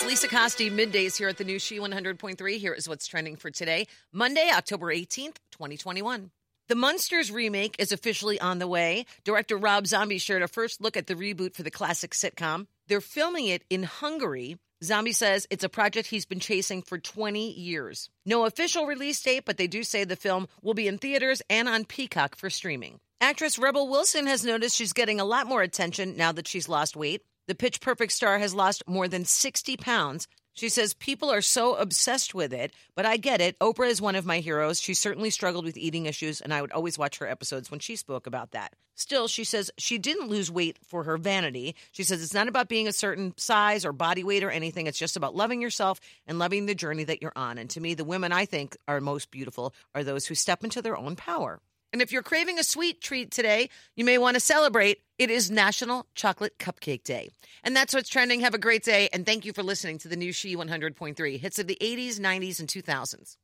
It's Lisa Costi, middays here at the new She 100.3. Here is what's trending for today, Monday, October 18th, 2021. The Munsters remake is officially on the way. Director Rob Zombie shared a first look at the reboot for the classic sitcom. They're filming it in Hungary. Zombie says it's a project he's been chasing for 20 years. No official release date, but they do say the film will be in theaters and on Peacock for streaming. Actress Rebel Wilson has noticed she's getting a lot more attention now that she's lost weight. The Pitch Perfect star has lost more than 60 pounds. She says people are so obsessed with it, but I get it. Oprah is one of my heroes. She certainly struggled with eating issues, and I would always watch her episodes when she spoke about that. Still, she says she didn't lose weight for her vanity. She says it's not about being a certain size or body weight or anything. It's just about loving yourself and loving the journey that you're on. And to me, the women I think are most beautiful are those who step into their own power. And if you're craving a sweet treat today, you may want to celebrate. It is National Chocolate Cupcake Day. And that's what's trending. Have a great day. And thank you for listening to the new She 100.3 hits of the 80s, 90s, and 2000s.